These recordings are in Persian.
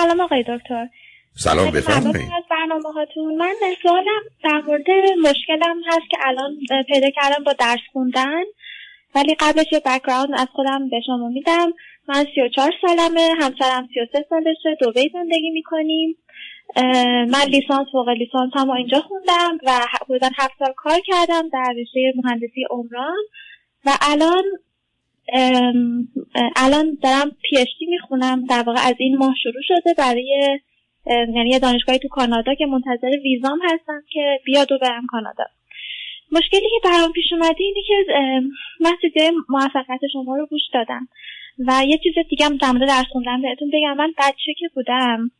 سلام آقای دکتر. سلام بفرمایید. از برنامه هاتون من سوالم در مورد مشکلم هست که الان پیدا کردم با درس خوندن ولی قبلش یه بکگراند از خودم به شما میدم. من 34 سالمه همسرم 33 سالشه دوبی زندگی می‌کنیم. من لیسانس فوق لیسانس هم اینجا خوندم و حدودا هفت سال کار کردم در رشته مهندسی عمران. و الان الان دارم پی اچ می‌خونم. در واقع از این ماه شروع شده. برای یعنی دانشگاهی تو کانادا که منتظر ویزام هستم که بیاد و برم کانادا. مشکلی که برام پیش اومده اینه که من سیده موفقیت شما رو گوش دادم و یه چیز دیگه هم در مورد درس خوندن بهتون بگم. من بچه که بودم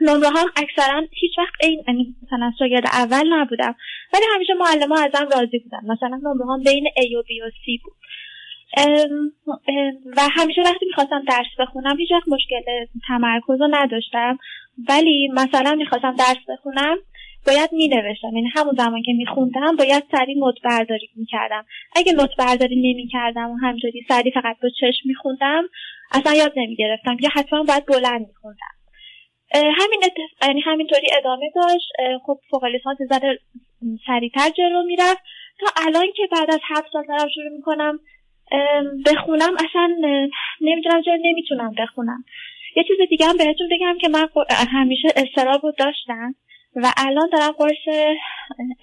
نمره هم اکثرا هیچ وقت این یعنی مثلا شاگرد اول نبودم. ولی همیشه معلم ها ازم راضی بودن. مثلا نمره هم بین A و B و C بود. و همیشه وقتی می‌خواستم درس بخونم هیچ وقت مشکل تمرکز رو نداشتم. ولی مثلا می‌خواستم درس بخونم باید می نوشتم یعنی همون زمان که میخوندم باید سریع نوت برداری می‌کردم. اگه نوت برداری نمی‌کردم و همجوری سریع فقط با چشم میخوندم اصلا یاد نمی‌گرفتم. یا حتما باید بلند میخوندم. همین یعنی همینطوری ادامه داشت. خب فوق لیسانس زده سریعتر جلو می‌رفت. تا الان که بعد از هفت سال دارم شروع می‌کنم بخونم اصلا نمی‌دونم چرا نمی‌تونم بخونم. یه چیز دیگه هم بهتون بگم که من همیشه استراب رو داشتم و الان دارم قرص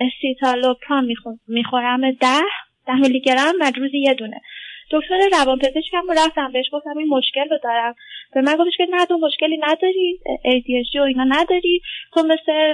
استیتالوپرام می‌خورم ده ده میلی گرم و روزی یه دونه. دکتر روانپزشکم رو رفتم بهش گفتم این مشکل رو دارم. به من گفتش که نه تو مشکلی نداری ADHD و اینا نداری. تو مثل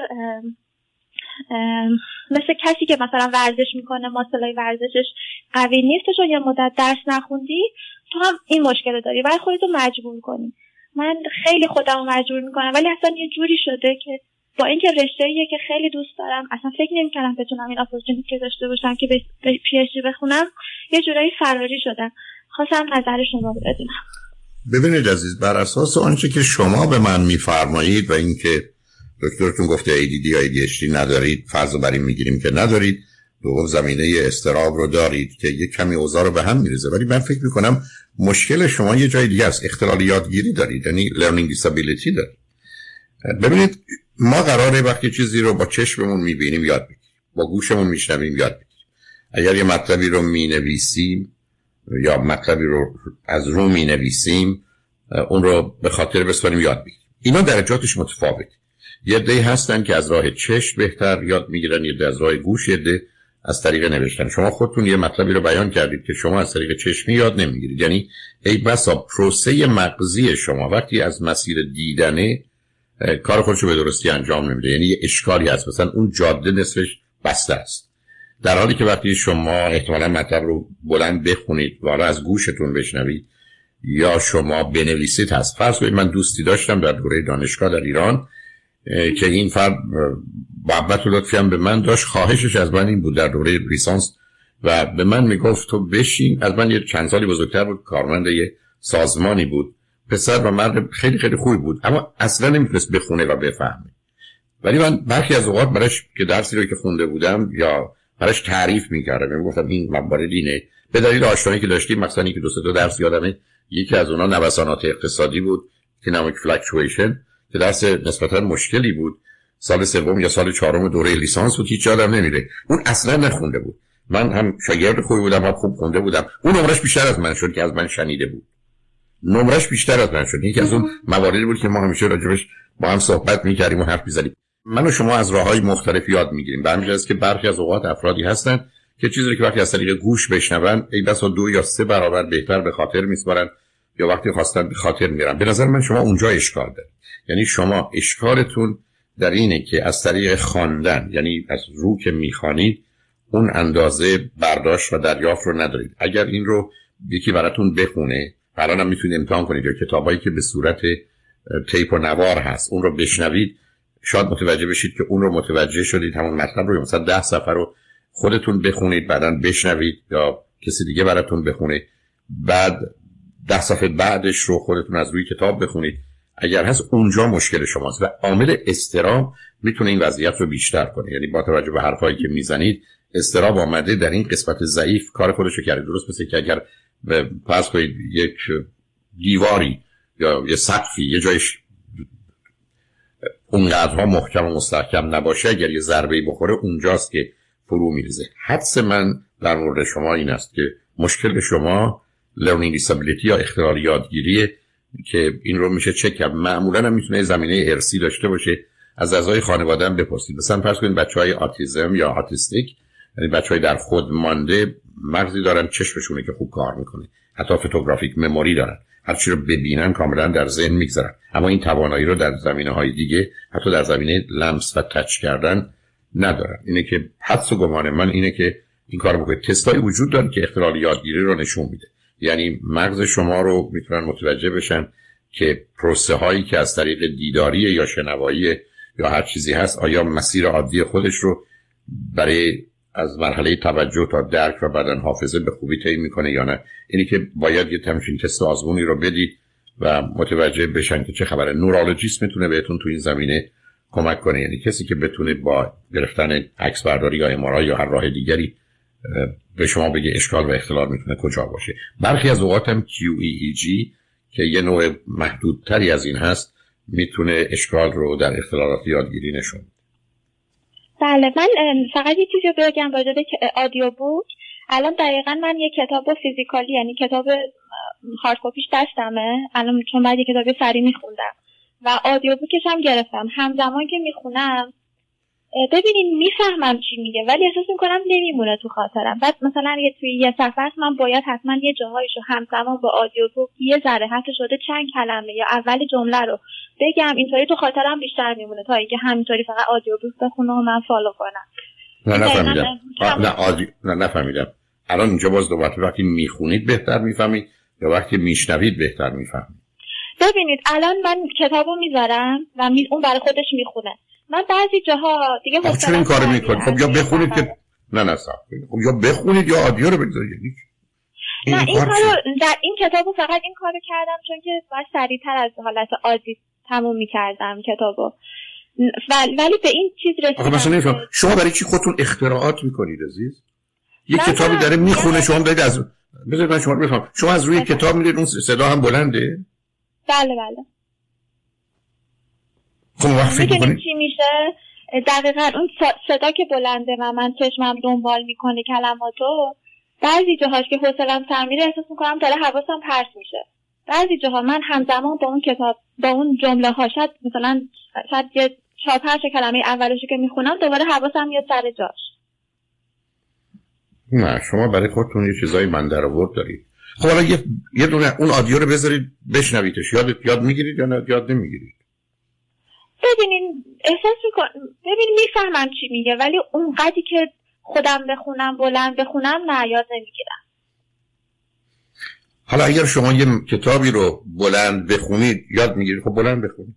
مثل کسی که مثلا ورزش می‌کنه ماسلای ورزشش قوی نیست چون یه مدت درس نخوندی تو هم این مشکل داری. باید خودتو مجبور کنی. من خیلی خودم رو مجبور می‌کنم ولی اصلا یه جوری شده که با اینکه رشته که خیلی دوست دارم اصلا فکر نمی‌کردم بتونم این اپورتونیتی که داشته باشم که به پی اچ بخونم. یه جورایی فراری شدم. خواستم نظر شما بدونم. ببینید عزیز بر اساس آنچه که شما به من میفرمایید و اینکه دکترتون گفته ADD یا ADHD ندارید فرض بر این می‌گیریم که ندارید. دوم زمینه استراب رو دارید که یه کمی اوضاع رو به هم میریزه. ولی من فکر می‌کنم مشکل شما یه جای دیگه است. اختلال یادگیری دارید یعنی learning disability دارید. ببینید ما قراره وقتی چیزی رو با چشممون می‌بینیم یاد بگیریم. با گوشمون میشنویم یاد بگیریم. اگر یه مطلبی رو می‌نویسیم یا مطلبی رو از رو می‌نویسیم اون رو به خاطر بسپاریم یاد بگیریم. اینا درجاتش متفاوت یه دی هستن که از راه چشم بهتر یاد می‌گیرن یه از راه گوش یه از طریق نوشتن. شما خودتون یه مطلبی رو بیان کردید که شما از طریق چشمی یاد نمی‌گیرید. یعنی ای بسا پروسه مغزی شما وقتی از مسیر دیدنه کار خودش رو به درستی انجام نمیده. یعنی یه اشکالی هست. مثلا اون جاده نصفش بسته است. در حالی که وقتی شما احتمالا مطلب رو بلند بخونید و از گوشتون بشنوید یا شما بنویسید هست. فرض من دوستی داشتم در دوره دانشگاه در ایران. که این فرد محبت و لطفی هم به من داشت خواهشش از من این بود در دوره لیسانس و به من می‌گفت تو بشین. از من یه چند سالی بزرگتر بود کارمند یه سازمانی بود. پسر و مرد خیلی خیلی خوبی بود اما اصلا نمی‌تونست بخونه و بفهمه. ولی من برخی از اوقات براش که درسی رو که خونده بودم یا براش تعریف می‌کردم. گفتم این موارد اینه. به دلیل آشنایی که داشتیم مثلا که دو تا درس یادمه یکی از اونها نوسانات اقتصادی بود اکونومیک فلکچویشن که درس نسبتا مشکلی بود. سال سوم یا سال چهارم دوره لیسانس بود هیچ یادم نمیره. اون اصلا نخونده بود. من هم شاگرد خوبی بودم هم خوب خونده بودم. اون عمرش بیشتر از من شد که از من شنیده بود. نمرش بیشتر از من شد. یکی از اون مواردی بود که ما همیشه راجبش با هم صحبت می‌کردیم و حرف می‌زدیم. من و شما از راه های مختلف یاد می‌گیریم. به همین که برخی از اوقات افرادی هستن که چیزی که وقتی از طریق گوش بشنون ای بسا دو یا سه برابر بهتر به خاطر میسپارن. یا وقتی خواستن به خاطر میرن به نظر من شما اونجا اشکال دارید. یعنی شما اشکالتون در اینه که از طریق خواندن یعنی از رو که می‌خوانید اون اندازه برداشت و دریافت رو ندارید. اگر این رو یکی براتون بخونه الان هم می‌تونید امتحان کنید یا کتابایی که به صورت تیپ و نوار هست اون رو بشنوید شاید متوجه بشید که اون رو متوجه شدید همون مطلب رو مثلا ده صفحه رو خودتون بخونید بعدا بشنوید یا کسی دیگه براتون بخونه بعد ده صفحه بعدش رو خودتون از روی کتاب بخونید. اگر هست اونجا مشکل شماست و عامل استرام می‌تونه این وضعیت رو بیشتر کنه. یعنی با توجه به حرفایی که می‌زنید استراب آمده در این قسمت ضعیف. کار خودش رو کرده درست مثل که اگر پس کنید یک دیواری یا یه سقفی یه جایش اونقدرها محکم و مستحکم نباشه اگر یه ضربه بخوره اونجاست که فرو میریزه. حدس من در مورد شما این است که مشکل شما لرنینگ دیسابیلیتی یا اختلال یادگیریه که این رو میشه چک کرد. معمولا هم می‌تونه زمینه ارسی داشته باشه. از اعضای خانواده هم بپرسید. مثلا فرض کنید بچه های آتیزم یا آتیستیک یعنی بچه های در خود مانده مغزی دارن چشمشونه که خوب کار می‌کنه. حتی فوتوگرافیک مموری دارن. هر چی رو ببینن کاملا در ذهن می‌گذارن اما این توانایی رو در زمینه های دیگه حتی در زمینه لمس و تچ کردن ندارن. اینه که حدس و گمان من اینه که این کار بکنید. تستایی وجود داره که اختلال یادگیری رو نشون میده. یعنی مغز شما رو می‌تونن متوجه بشن که پروسه هایی که از طریق دیداری یا شنوایی یا هر چیزی هست آیا مسیر عادی خودش رو برای از مرحله توجه تا درک و بعدا حافظه به خوبی طی می‌کنه یا نه؟ اینی که باید یه تمشین تست آزمونی رو بدید و متوجه بشن که چه خبره. نورولوژیست می‌تونه بهتون تو این زمینه کمک کنه. یعنی کسی که بتونه با گرفتن عکس برداری یا امارای یا هر راه دیگری به شما بگه اشکال و اختلال می‌تونه کجا باشه. برخی از اوقات هم QEEG که یه نوع محدودتری از این هست می‌تونه اشکال رو در اختلالات یادگیری نشون بله من فقط یه چیزی بگم راجع به آدیو بوک. الان دقیقا من یه کتاب فیزیکالی یعنی کتاب هارد کپیش دستمه الان چون بعد یه کتاب سری میخوندم. و آدیو بوکش هم گرفتم. همزمان که می‌خونم ببینین می‌فهمم چی میگه ولی احساس می‌کنم نمیمونه تو خاطرم. بعد مثلا یه توی یه سفر من باید حتما یه جاهایشو همزمان با آدیو بوک یه ذره حتی شده چند کلمه یا اول جمله رو بگم. اینطوری تو خاطرم بیشتر میمونه تا اینکه همینطوری فقط آدیو بوک بخونه و من فالو کنم. نه نفهمیدم. نه آدی... نه نفهمیدم. الان اینجا باز دوباره وقتی می‌خونید بهتر می‌فهمید یا وقتی میشنوید بهتر می‌فهمید. ببینید الان من کتابو می‌ذارم و می... اون برای خودش می‌خونه. من بعضی جاها دیگه چرا این کارو می‌کنید خب یا بخونید که نه نه خب یا بخونید یا آدیو رو بگذارید. یعنی نه این کارو در این کتابو فقط این کارو کردم چون که باید سریعتر از حالت عادی تموم می‌کردم کتابو. ولی به این چیز رسیدم مثلا شما برای چی خودتون اختراعات می‌کنید عزیز؟ یه کتابی داره می‌خونه شما دارید از بذارید من شما بفهم. شما از روی کتاب می‌دید اون صدا هم بلنده؟ بله بله. خب وقت فکر چی میشه؟ دقیقا اون صدا که بلنده و من چشمم دنبال می‌کنه کلماتو بعضی جاهاش که حوصلم سر میره احساس می‌کنم داره حواسم پرس میشه. بعضی جاها من همزمان با اون کتاب با اون جمله ها شاید مثلا شاید یه چهار پنج کلمه اولشو که می‌خونم دوباره حواسم میاد سر جاش. نه شما برای خودتون یه چیزایی من در آورد دارید. خب حالا یه, یه دونه اون آدیو رو بذارید بشنویدش. یاد یاد می‌گیرید یا نه؟ یاد نمی‌گیرید؟ ببینین احساس میکن ببین می‌فهمم چی میگه ولی اونقدری که خودم بخونم بلند بخونم نه یاد نمی‌گیرم. حالا اگر شما یه کتابی رو بلند بخونید یاد می‌گیرید خب بلند بخونید.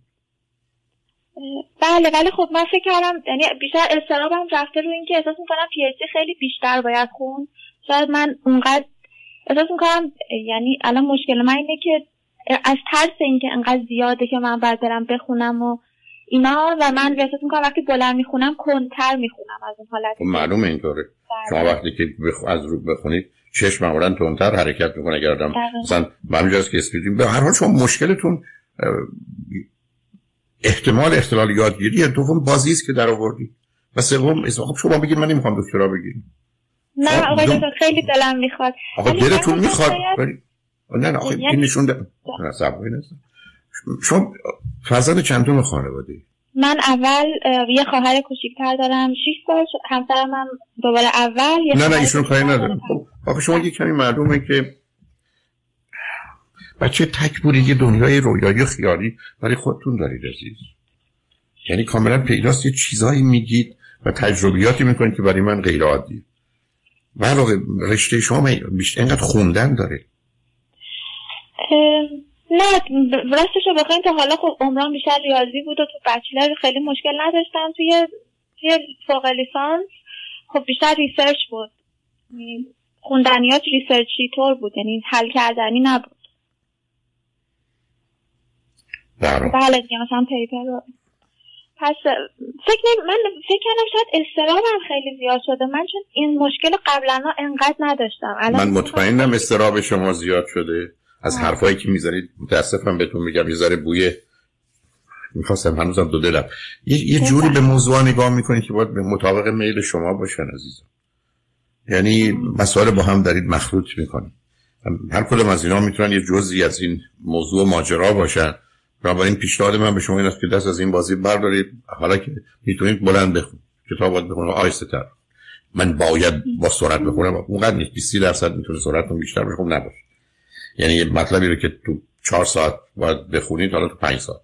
بله ولی خب من فکر کردم یعنی بیشتر استرابم رفته رو اینکه احساس می‌کنم پی خیلی بیشتر باید خون. شاید من اونقدر احساس می‌کنم یعنی الان مشکل من اینه که از ترس اینکه انقدر زیاده که من باید برم بخونم و اینا و من احساس می‌کنم وقتی بلند می‌خونم کنتر می‌خونم از اون حالت. خب معلومه اینطوره. بله. شما وقتی که بخ... از رو بخونید چشم معمولا تونتر حرکت می‌کنه اگر آدم مثلا همینجاست که اسپیدیم به هر حال شما مشکلتون احتمال اختلال یادگیری دوم بازی است که در آوردی و سوم خب شما بگید من نمی‌خوام دکترا بگید نه خب، آقای دکتر خیلی دلم می‌خواد. آقا دلتون می‌خواد نه نه این نشون ده نه شما فرزند چندم خانواده من اول یه خواهر کوچیک‌تر دارم 6 سال همسرم هم دوباره اول نه نه ایشون کاری ندارم. خب آخه شما یه کمی معلومه که بچه تک بودید یه دنیای رویایی خیالی برای خودتون دارید عزیز. یعنی کاملا پیداست یه چیزایی میگید و تجربیاتی می‌کنید که برای من غیر عادی و علاوه رشته شما اینقدر خوندن داره. نه راستش رو بخواین تا حالا خب عمران بیشتر ریاضی بود و تو bachelor خیلی مشکل نداشتم. توی توی فوق لیسانس خب بیشتر research بود. یعنی خوندنیات research ی طور بود یعنی حل کردنی نبود. بله دیگه مثلا paper رو. پس فکر من فکر کردم شاید استرابم خیلی زیاد شده. من چون این مشکل قبلا انقدر نداشتم. من مطمئنم استراب شما زیاد شده. از حرفایی که می‌زنید متاسفم بهتون میگم یه ذره بوی می‌خواستم هنوزم دو دلم. یه, یه جوری به موضوع نگاه می‌کنید که باید به مطابق میل شما باشن عزیزم. یعنی مسائل با هم دارید مخلوط می‌کنید. هر کدوم از اینا می‌تونن یه جزئی از این موضوع ماجرا باشن بنابراین پیشنهاد من به شما این است که دست از این بازی بردارید. حالا که می‌تونید بلند بخونید. کتاب باید بخونید آیسته تر من باید با سرعت بخونم. اونقدر نیست. 20 درصد می‌تونه سرعتتون بیشتر بشه خب نباشه. یعنی یه مطلبی رو که تو چهار ساعت باید بخونید حالا تو پنج ساعت.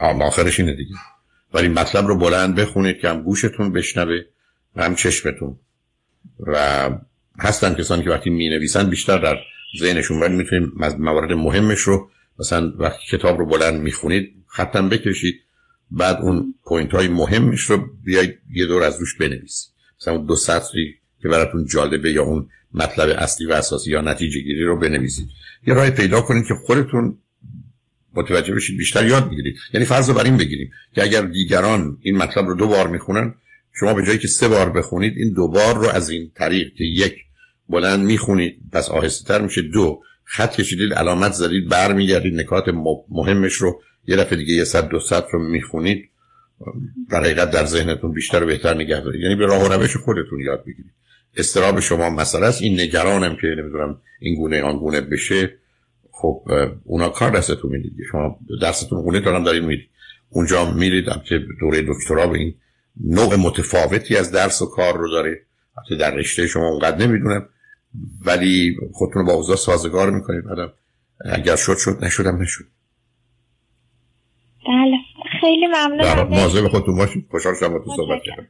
آخرش اینه دیگه. ولی مطلب رو بلند بخونید که هم گوشتون بشنوه و هم چشمتون. و هستن کسانی که وقتی می نویسن بیشتر در ذهنشون ولی می‌تونید موارد مهمش رو مثلا وقتی کتاب رو بلند می‌خونید خط بکشید بعد اون point های مهمش رو بیاید یه دور از روش بنویسید. مثلا دو سطری که براتون جالبه یا اون مطلب اصلی و اساسی یا نتیجه گیری رو بنویسید. یه راه پیدا کنید که خودتون متوجه بشید بیشتر یاد بگیرید. یعنی فرض رو بر این بگیریم که اگر دیگران این مطلب رو دو بار می‌خونن شما به جایی که سه بار بخونید این دو بار رو از این طریق که یک بلند می‌خونید پس آهسته تر میشه. دو خط کشیدید علامت زدید برمیگردید نکات مهمش رو یه دفعه دیگه یه صد دو صد رو می‌خونید. در حقیقت در ذهنتون بیشتر و بهتر نگه دارید. یعنی به راه و روش خودتون یاد بگیرید. استراب شما مسئله است. این نگرانم که نمی‌دونم این گونه آن گونه بشه. خب اونا کار دستتون می‌دید. شما دستتون خونه دارم دارید می‌دید. اونجا میرید. که دوره دکترا به این نوع متفاوتی از درس و کار رو داره. حتی در رشته شما اونقدر نمی‌دونم. ولی خودتون با اوضاع سازگار می‌کنید. بعدم اگر شد شد. نشدم نشد. بله. خیلی ممنونم. مواظب خودتون باشید. خوشحال شدم با تو صحبت کردم.